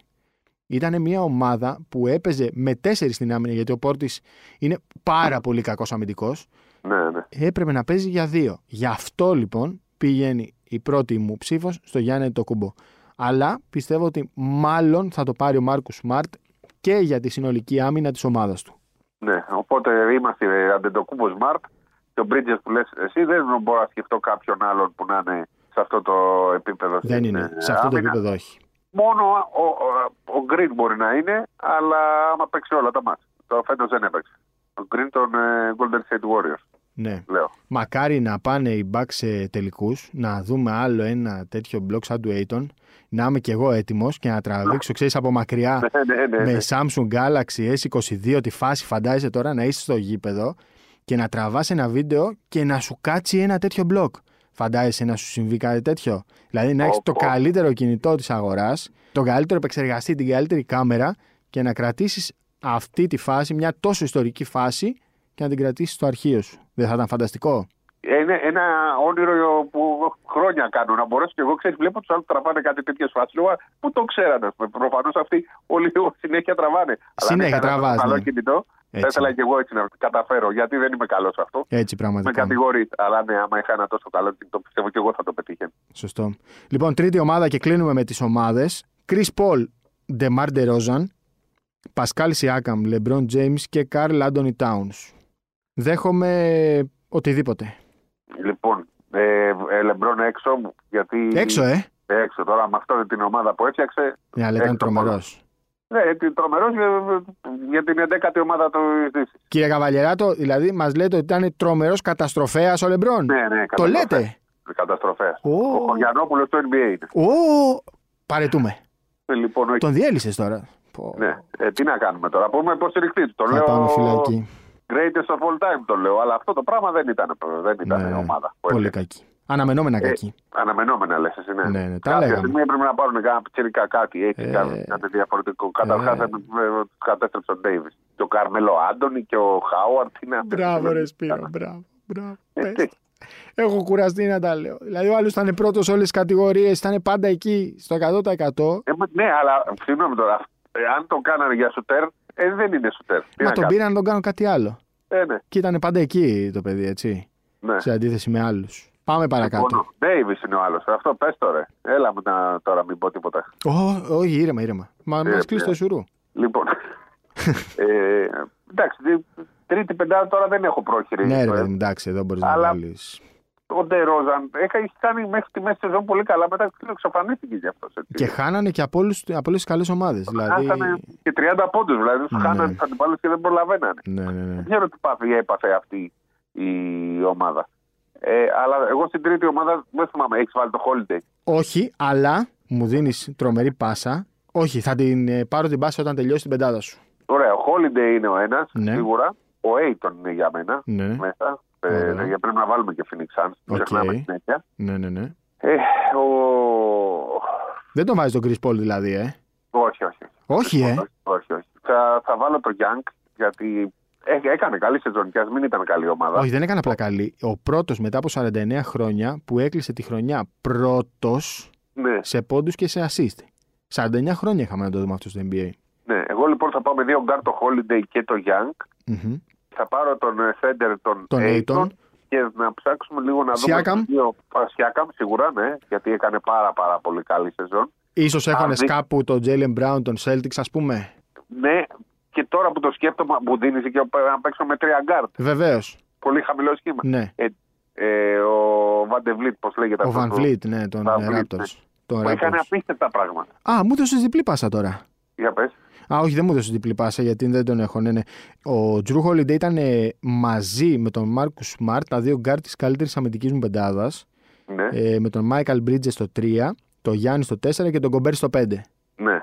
Ήταν μια ομάδα που έπαιζε με τέσσερις στην άμυνα, γιατί ο Πόρτης είναι πάρα πολύ κακός αμυντικός. ναι, ναι. Έπρεπε να παίζει για δύο. Γι' αυτό λοιπόν πηγαίνει η πρώτη μου ψήφος στο Γιάννη το κουμπό. Αλλά πιστεύω ότι μάλλον θα το πάρει ο Μάρκους Σμαρτ και για τη συνολική άμυνα της ομάδας του. Ναι, οπότε είμαστε αντεντοκούμπο Smart και ο Bridges που λες εσύ δεν μπορώ να σκεφτώ κάποιον άλλον που να είναι σε αυτό το επίπεδο. Δεν στην, είναι. ε, Σε αυτό το άμυνα. επίπεδο όχι. Μόνο ο, ο, ο Green μπορεί να είναι, αλλά άμα παίξει όλα τα μάτια. Το φέτος δεν έπαιξε. Ο Green των ε, Golden State Warriors, Ναι. λέω. Μακάρι να πάνε οι Bucks σε τελικούς, να δούμε άλλο ένα τέτοιο μπλοκ σαν του Aiton, να είμαι κι εγώ έτοιμος και να τραβήξω, ξέρεις, από μακριά Ναι, ναι, ναι. ναι. με Samsung Galaxy S22 τη φάση, φαντάζεσαι τώρα να είσαι στο γήπεδο και να τραβάς ένα βίντεο και να σου κάτσει ένα τέτοιο μπλοκ. Φαντάζεσαι να σου συμβεί κάτι τέτοιο; Δηλαδή να έχεις Πω, το πω. καλύτερο κινητό της αγοράς, τον καλύτερο επεξεργαστή, την καλύτερη κάμερα και να κρατήσεις αυτή τη φάση, μια τόσο ιστορική φάση και να την κρατήσεις στο αρχείο σου. Δεν θα ήταν φανταστικό; Είναι ένα όνειρο που χρόνια κάνω. Να μπορέσω και εγώ, ξέρεις, βλέπω τους άλλους τραβάνε κάτι τέτοιες φάσεις. Λέω, «Α, πού το ξέρανε. Προφανώς αυτοί όλοι συνέχεια τραβάνε. Αλλά αν Συνέχεια είχα ένα τραβάς, Καλό ναι. κινητό. Θα Έτσι. ήθελα και εγώ έτσι να καταφέρω, γιατί δεν είμαι καλός σε αυτό. Έτσι Με πραγματικά. κατηγορεί. Αλλά ναι, άμα είχα ένα τόσο καλό κινητό, πιστεύω και εγώ θα το πετύχαινε. Σωστό. Λοιπόν, τρίτη ομάδα και κλείνουμε με τις ομάδες. Chris Paul, DeMar DeRozan, Pascal Siakam, LeBron James και Carl Anthony Towns. Δέχομαι οτιδήποτε. Λοιπόν, ε, ε, Λεμπρόν έξω, γιατί. Έξω, ε! Έξω τώρα με αυτό την ομάδα που έφτιαξε. Ναι, αλλά ήταν Έξω τρομερός. Ναι, τρομερός για, για την 11η ομάδα του Δύση. Κύριε Καβαλιεράτο, δηλαδή μας λέτε ότι ήταν τρομερός καταστροφέας ο LeBron. Ναι, ναι, Το λέτε; Καταστροφέ. Ω. Ο Χωριανόπουλος του NBA είναι. Ω, παρετούμε. Ε, Λοιπόν, όχι. Τον διέλυσες τώρα. Πω. Ναι. Ε, τι να κάνουμε τώρα. Πούμε υποστηρικτή του. Το Θα λέω. πάμε φυλακή. Greatest of all time το λέω. Αλλά αυτό το πράγμα δεν ήταν, δεν ήταν Ναι, ομάδα. που Πολύ έφτιαξε. κακή. Αναμενόμενα Ε, κακή. Αναμενόμενα λες, εσύ, ναι. Ναι, ναι, τα Κάποια λέγαμε. στιγμή έπρεπε να πάρουν κάνα πιτσιρικά κάτι έτσι, Ε, κάτι, κάτι διαφορετικό. Καταρχάς, ε. κατέστρεψε ο Ντέιβι. Και ο Καρμέλο Άντωνη και ο Χάουαρτ. είναι αυτές Μπράβο, οι- ρε Σπύρο, μπράβο. μπράβο. Ε, Πες τι. τα. Έχω κουραστεί να τα λέω. Δηλαδή, ο άλλος ήταν πρώτος σε όλες τις κατηγορίες, ήταν πάντα εκεί, στο 100%. Ε, μα- ναι, αλλά συγγνώμη τώρα. ε, αν το κάνανε για σουτέρ, ε, δεν είναι σουτέρ. Τι Μα να τον κάνουμε. πήραν να τον κάνουν κάτι άλλο. Ε, ναι, Και ήταν πάντα εκεί το παιδί, έτσι. ναι. Σε αντίθεση με άλλους. Πάμε παρακάτω. Ντέιβι είναι ο άλλος. Αυτό πες τώρα. Έλα μου να, τώρα, μην πω τίποτα. Ω, Όχι, ήρεμα, ήρεμα. Μα Ε, μας κλείσει το ε. σουρού. Λοιπόν. ε, εντάξει, τρί- τρίτη πεντάδα τώρα δεν έχω πρόχειρη. Ναι, ρε Ε, παιδί μου, εντάξει, εδώ μπορείς να Αλλά- βάλεις. Ο Ντε Ρόζαν έχει κάνει μέχρι τη μέση σεζόν πολύ καλά. Μετά εξαφανίστηκε γι' αυτός. Και χάνανε και από όλες τις καλές ομάδες. Δηλαδή. Χάσανε και 30 πόντους. Δηλαδή τους Ναι. χάνανε τους αντιπάλου και δεν προλαβαίνανε. Ναι, ναι, ναι. Δεν ξέρω τι πάθη έπαθε αυτή η ομάδα. Ε, αλλά εγώ στην τρίτη ομάδα δεν θυμάμαι. Έχεις βάλει το Holiday. Όχι, αλλά μου δίνεις τρομερή πάσα. Όχι, θα την ε, πάρω την πάσα όταν τελειώσει την πεντάδα σου. Ωραία, ο Holiday είναι ο ένας Ναι. σίγουρα. Ο Ayton είναι για μένα Ναι, ναι, μέσα. Ωραία. Ε, γιατί πρέπει να βάλουμε και Phoenix Suns. Το Οκ. ξεχνάμε συνέχεια. ναι, ναι, ναι. Ε, ο... Δεν τον βάζεις τον Chris Paul δηλαδή, ε; Όχι, όχι. Όχι, ε; όχι, όχι, όχι. Θα, θα βάλω το Young γιατί έ- έκανε καλή σεζόν και ας μην ήταν καλή ομάδα. Όχι, δεν έκανε απλά καλή. Ο πρώτος μετά από 49 χρόνια που έκλεισε τη χρονιά πρώτος Ναι, σε πόντους και σε assist. 49 χρόνια είχαμε να το δούμε αυτό στο NBA. ναι. Εγώ λοιπόν θα πάω με δύο γκάρ το Holiday και το Young. Μμμ. Θα πάρω τον ε, center, τον, Τον Ayton. Ayton. και να ψάξουμε λίγο να δούμε. Σιάκαμ. τους δύο- Α, Σιάκαμ, σίγουρα, ναι, γιατί έκανε πάρα, πάρα πολύ καλή σεζόν. Ίσως έχανε δει- κάπου τον Jalen Brown, τον Celtics, ας πούμε. Ναι, και τώρα που το σκέφτομαι, μου δίνεις και να παίξω με τρία γκαρντ. Βεβαίως. Πολύ χαμηλό σχήμα. Ναι. Ε, ε, ο Βαν Βλιτ, πώς λέγεται Ο αυτός Van ο- Vliet, ναι, τον Van ε, Vliet, Raptors. ναι. Τον Που έκανε Raptors. απίστευτα πράγματα. Α, μου έδωσες διπλή πάσα τώρα. Για πες. Α, όχι, δεν μου έδωσες διπλή πάσα γιατί δεν τον έχω. Ναι, ναι. Ο Jrue Holiday ήταν ε, μαζί με τον Μάρκους Σμαρτ, τα δύο γκαρντ της καλύτερης αμυντικής μου πεντάδας. Ναι, Ε, με τον Μίκαλ Μπρίτζες στο 3, τον Γιάννη στο 4 και τον Γκομπέρ στο 5. ναι.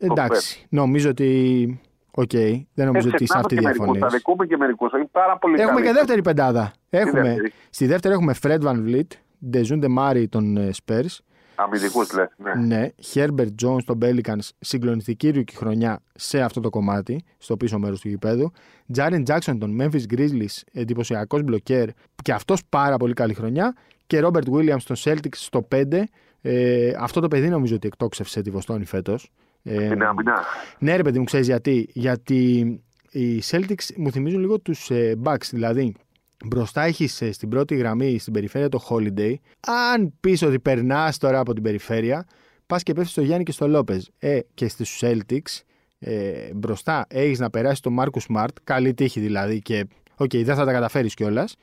Εντάξει, νομίζω ότι. Οκ, δεν νομίζω ότι σε αυτή και μερικούς, διαφωνείς. θα αδικούμε και μερικούς. Είναι πάρα πολύ Έχουμε καλοί. και δεύτερη πεντάδα. Έχουμε, δεύτερη; στη δεύτερη έχουμε Fred Van Vliet, Ντεζόντε Μάρεϊ των ε, Spurs, Αμυντικούς λες, ναι. Ναι, Herbert Jones των Pelicans, συγκλονιστική rookie χρονιά σε αυτό το κομμάτι, στο πίσω μέρος του γηπέδου. Jaren Jackson των Memphis Grizzlies, εντυπωσιακός μπλοκέρ, και αυτός πάρα πολύ καλή χρονιά. Και Robert Williams των Celtics στο 5. Ε, αυτό το παιδί νομίζω ότι εκτόξευσε τη Βοστόνη φέτος. Ε, Την άμυνα. ναι, ρε παιδί μου, ξέρεις γιατί. Γιατί οι Celtics μου θυμίζουν λίγο τους ε, Bucks. Δηλαδή, μπροστά έχεις στην πρώτη γραμμή, στην περιφέρεια το Holiday. Αν πεις ότι περνάς τώρα από την περιφέρεια, πας και πέφτεις στο Γιάννη και στο Λόπες. Ε, και στους Celtics, ε, μπροστά έχεις να περάσεις τον Μάρκους Σμαρτ. Καλή τύχη δηλαδή και. Οκ, δεν θα τα καταφέρεις κιόλας.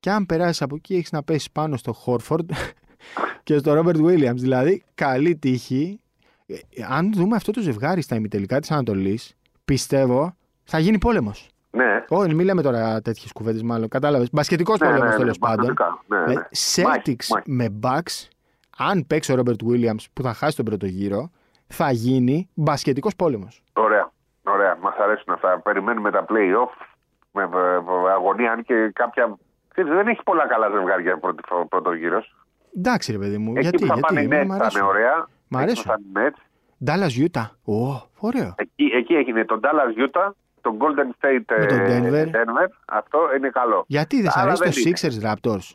Και αν περάσεις από εκεί, έχεις να πέσεις πάνω στο Χόρφορντ και στο Ρόμπερτ Williams. Δηλαδή, καλή τύχη. Ε, αν δούμε αυτό το ζευγάρι στα ημιτελικά της Ανατολής, πιστεύω θα γίνει πόλεμος. Ναι. Όχι, μην λέμε τώρα τέτοιες κουβέντες, μάλλον. Κατάλαβες. Μπασκετικός Ναι, πόλεμος ναι, ναι, τέλο πάντων. μπασκετικά, ναι, ναι. Ε, Μάχη, Celtics μάχη. με Bucks, αν παίξει ο Ρόμπερτ Williams που θα χάσει τον πρώτο γύρο, θα γίνει μπασκετικός πόλεμος. Ωραία. Ωραία. Μας αρέσουν αυτά. Περιμένουμε τα playoff με με- με αγωνία. Αν και κάποια. Ξέρεις, δεν έχει πολλά καλά ζευγάρια πρώτη, πρώτος γύρος. Εντάξει, ρε παιδί μου. Εκεί γιατί, που θα γιατί, πάνε οι εμένα Nets μ' θα είναι αρέσουν. ωραία. Μ' Εκεί αρέσουν. που θα είναι οι Nets. Dallas Utah. Ω, ωραίο. Εκεί, εκεί έγινε το Dallas Utah, το Golden State Με τον ε, Denver. Denver. Αυτό είναι καλό. Γιατί δεν σ' Άρα αρέσει το δεν είναι. Sixers Raptors;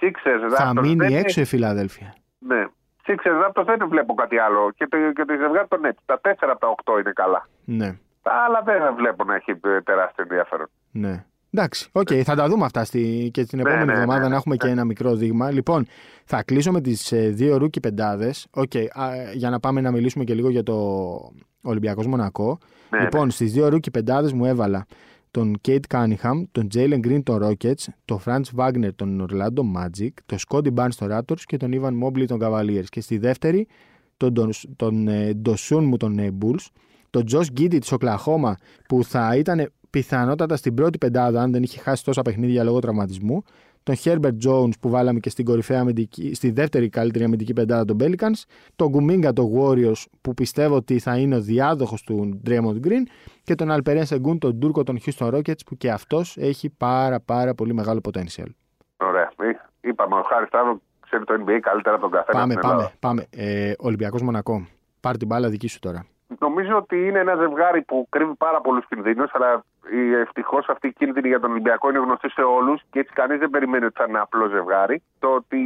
Sixers Θα Raptors μείνει δεν έξω η Φιλαδέλφια. Ναι. Sixers Raptors δεν βλέπω κάτι άλλο. Και το, και το ζευγάρι των Nets. Τα 4 από τα 8 είναι καλά. Ναι. Τα άλλα δεν βλέπω να έχει ε, τεράστιο ενδιαφέρον. Ναι. Εντάξει, οκ, θα τα δούμε αυτά στη... και την Ναι, επόμενη ναι, ναι, εβδομάδα ναι. να έχουμε και ένα μικρό δείγμα. Λοιπόν, θα κλείσω με τις δύο rookie πεντάδες. Οκ, α, για να πάμε να μιλήσουμε και λίγο για το Ολυμπιακός Μονακό. Ναι, λοιπόν, στις δύο rookie πεντάδες μου έβαλα τον Κέιντ Κάνινγκχαμ, τον Jalen Green των Rockets, τον Franz Wagner των Orlando Magic, τον Scotty Barnes των Raptors και τον Evan Mobley των Cavaliers. Και στη δεύτερη τον, τον, τον ε, Ντοσούν μου των ε, Bulls, τον Josh Giddy της Οκλαχώμα που θα ήταν πιθανότατα στην πρώτη πεντάδα αν δεν είχε χάσει τόσα παιχνίδια λόγω τραυματισμού, τον Herbert Jones που βάλαμε και στην κορυφαία αμυντική, στη δεύτερη καλύτερη αμυντική πεντάδα των Pelicans, τον Kuminga των Warriors που πιστεύω ότι θα είναι ο διάδοχος του Draymond Green και τον Alperen Sengun τον Τούρκο των Houston Rockets που και αυτός έχει πάρα πάρα πολύ μεγάλο potential. Ωραία. Ε, Είπαμε, ο Χάρης Σταύρο ξέρει το NBA καλύτερα από τον καθένα. Πάμε, στην πάμε, Ελλάδα. πάμε. Ε, Ολυμπιακός Μονακό. Πάρ την μπάλα δική σου τώρα. Νομίζω ότι είναι ένα ζευγάρι που κρύβει πάρα πολλούς κινδύνους, αλλά ευτυχώς αυτή η κίνδυνη για τον Ολυμπιακό είναι γνωστή σε όλους και έτσι κανείς δεν περιμένει ότι θα είναι απλό ζευγάρι. Το ότι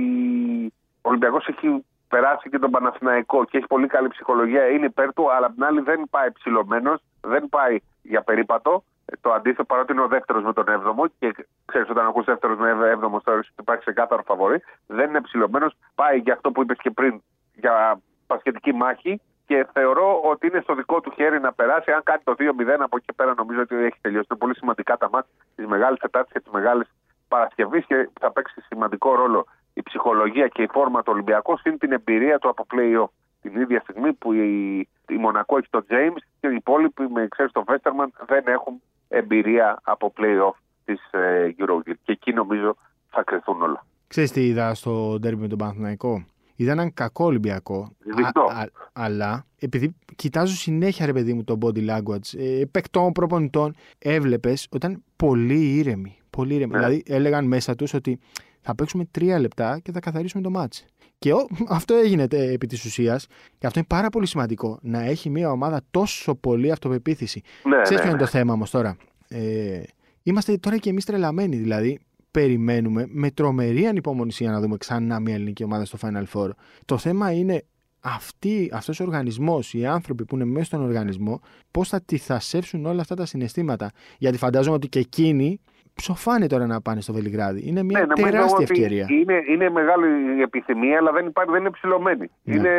ο Ολυμπιακός έχει περάσει και τον Παναθηναϊκό και έχει πολύ καλή ψυχολογία είναι υπέρ του, αλλά απ' την άλλη δεν πάει ψηλωμένος, δεν πάει για περίπατο. Το αντίθετο, παρότι είναι ο δεύτερος με τον έβδομο και ξέρεις, όταν ακούς δεύτερος με έβδομο, θεωρεί ότι υπάρχει ξεκάθαρο φαβορή. Δεν είναι ψηλωμένος, πάει για αυτό που είπες και πριν, για πασχετική μάχη και θεωρώ ότι είναι στο δικό του χέρι να περάσει. Αν κάνει το 2-0 από εκεί πέρα, νομίζω ότι έχει τελειώσει. Είναι πολύ σημαντικά τα μάτια της μεγάλης Τετάρτη και της μεγάλης Παρασκευής και θα παίξει σημαντικό ρόλο η ψυχολογία και η φόρμα του Ολυμπιακού συν την εμπειρία του από play-off. Την ίδια στιγμή που η, η Μονακό έχει τον James και οι υπόλοιποι, με ξέρει το Βέστερμαν, δεν έχουν εμπειρία από play-off της ε, Euroleague. Και εκεί νομίζω θα κρυθούν όλα. Ξέρεις τι είδα στο ντέρμπι με τον Παναθηναϊκό; Είδα έναν κακό Ολυμπιακό. Δεικτό. Α- α- αλλά επειδή κοιτάζω συνέχεια, ρε παιδί μου, το body language ε, παικτών, προπονητών, έβλεπες ότι ήταν πολύ ήρεμοι. Πολύ ήρεμοι. Ναι. Δηλαδή έλεγαν μέσα τους ότι θα παίξουμε τρία λεπτά και θα καθαρίσουμε το μάτς. Και ο, αυτό έγινε τε- επί της ουσίας. Και αυτό είναι πάρα πολύ σημαντικό. Να έχει μια ομάδα τόσο πολύ αυτοπεποίθηση. Ναι, Ξέρεις ναι, ποιο είναι ναι. το θέμα όμως τώρα; Ε, είμαστε τώρα και εμείς τρελαμένοι. Δηλαδή, περιμένουμε με τρομερή ανυπομονησία να δούμε ξανά μια ελληνική ομάδα στο Final Four. Το θέμα είναι αυτή, αυτός ο οργανισμός, οι άνθρωποι που είναι μέσα στον οργανισμό, πώς θα τη θασέψουν όλα αυτά τα συναισθήματα. Γιατί φαντάζομαι ότι και εκείνοι ψοφάνε τώρα να πάνε στο Βελιγράδι. Είναι μια Ναι, νομίζω τεράστια ότι ευκαιρία. Είναι, είναι μεγάλη η επιθυμία, αλλά δεν, υπάρχει, δεν είναι ψηλωμένη. Ναι. Είναι,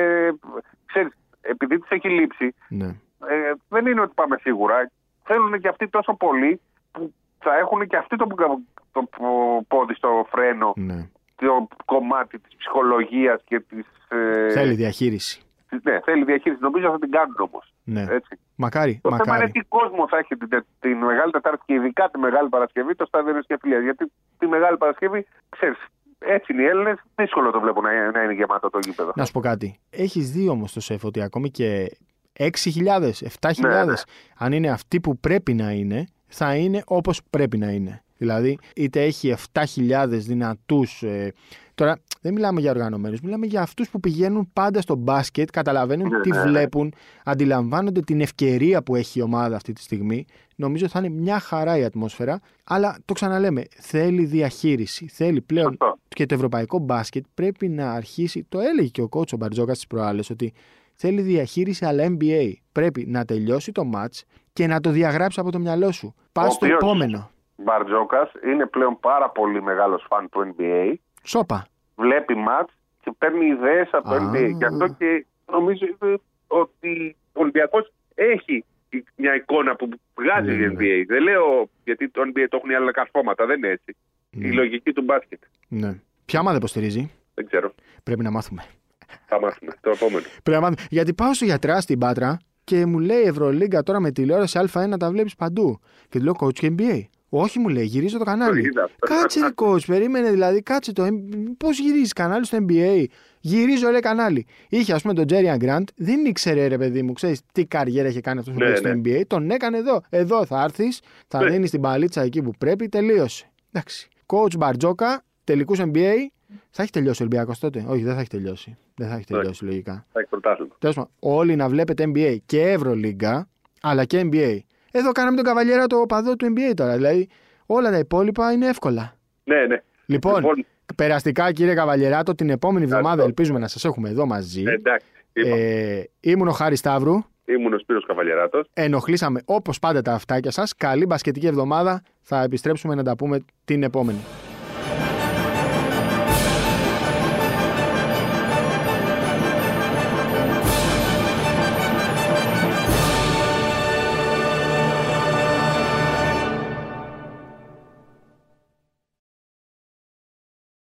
ξέρεις, επειδή της έχει λείψει, Ναι. ε, δεν είναι ότι πάμε σίγουρα. Θέλουν και αυτοί τόσο πολύ που θα έχουν και αυτοί το, το πόδι στο φρένο, ναι. το κομμάτι της ψυχολογίας και της... ε, Θέλει διαχείριση. Ναι, θέλει διαχείριση. Νομίζω θα την κάνουν όμως. Ναι. Έτσι. Μακάρι. Το θέμα μακάρι. είναι τι κόσμο θα έχει την, τε- την Μεγάλη Τετάρτη και ειδικά τη Μεγάλη Παρασκευή το στάδιο Ευρωσκεφιλία. Γιατί τη Μεγάλη Παρασκευή, ξέρεις, έτσι είναι οι Έλληνες, δύσκολο το βλέπω να, να είναι γεμάτο το γήπεδο. Να σου πω κάτι. Έχεις δει όμως το σεφ ότι ακόμη και 6.000, 7.000, Ναι, ναι. αν είναι αυτοί που πρέπει να είναι, θα είναι όπως πρέπει να είναι. Δηλαδή, είτε έχει 7.000 δυνατούς. Ε, τώρα, δεν μιλάμε για οργανωμένους, μιλάμε για αυτούς που πηγαίνουν πάντα στο μπάσκετ, καταλαβαίνουν Ναι, τι ναι, ναι. βλέπουν, αντιλαμβάνονται την ευκαιρία που έχει η ομάδα αυτή τη στιγμή. Νομίζω θα είναι μια χαρά η ατμόσφαιρα. Αλλά το ξαναλέμε, θέλει διαχείριση. Θέλει πλέον Σωστό. και το ευρωπαϊκό μπάσκετ πρέπει να αρχίσει. Το έλεγε και ο κότσο Μπαρτζόκας στις προάλλες ότι θέλει διαχείριση αλλά NBA. Πρέπει να τελειώσει το match και να το διαγράψει από το μυαλό σου. Πας Ο στο οποίος- επόμενο. Μπαρτζόκας είναι πλέον πάρα πολύ μεγάλος φαν του NBA. Σόπα. Βλέπει ματ και παίρνει ιδέες από το Α. NBA. Γι' αυτό και νομίζω ε, ότι ο Ολυμπιακός έχει μια εικόνα που βγάζει Ναι, η ναι, ναι. NBA. Δεν λέω γιατί το NBA το έχουν οι άλλα καρφώματα, δεν είναι έτσι. Ναι. Η λογική του μπάσκετ. Ναι. Ποια ομάδα υποστηρίζει, Δεν ξέρω. πρέπει να μάθουμε. Θα μάθουμε. Το επόμενο. Πρέπει να μάθουμε. Γιατί πάω στο γιατρά στην Πάτρα και μου λέει Ευρωλίγκα τώρα με τηλεόραση Α1 τα βλέπεις παντού. Και του λέω coach και NBA. Όχι, μου λέει, γυρίζω το Το κανάλι. είδα. Κάτσε, ρε coach, περίμενε δηλαδή, κάτσε το. Πώς γυρίζεις κανάλι στο NBA. Γυρίζω, λέει κανάλι. Είχε, ας πούμε, τον Τζέριαν Γκραντ, δεν ήξερε, ρε παιδί μου, ξέρεις τι καριέρα είχε κάνει αυτός που Ναι, παίξει στο ναι. NBA. Τον έκανε εδώ. Εδώ θα έρθεις, θα Ναι. δίνεις την παλίτσα εκεί που πρέπει, τελείωσε. Εντάξει. Coach Μπαρτζόκα, τελικούς NBA. Θα έχει τελειώσει ο Ολυμπιακός τότε; Όχι, δεν θα έχει τελειώσει. Δεν θα έχει τελειώσει λογικά. Θα έχει πρωτάθλημα. Τέλος πάντων, όλοι να βλέπετε NBA και Ευρωλίγκα, αλλά και NBA. Εδώ κάναμε τον καβαλιέρα το παδό του NBA τώρα. Δηλαδή, όλα τα υπόλοιπα είναι εύκολα. Ναι, ναι. Λοιπόν, Λοιπόν, περαστικά κύριε Καβαλιεράτο, την επόμενη εβδομάδα Ευχαριστώ. ελπίζουμε να σας έχουμε εδώ μαζί. εντάξει. είπα. Ε, ήμουν ο Χάρης Σταύρου. Ήμουν ο Σπύρος Καβαλιαράτος. Ενοχλήσαμε όπως πάντα τα αυτάκια σας. Καλή μπασκετική εβδομάδα. Θα επιστρέψουμε να τα πούμε την επόμενη.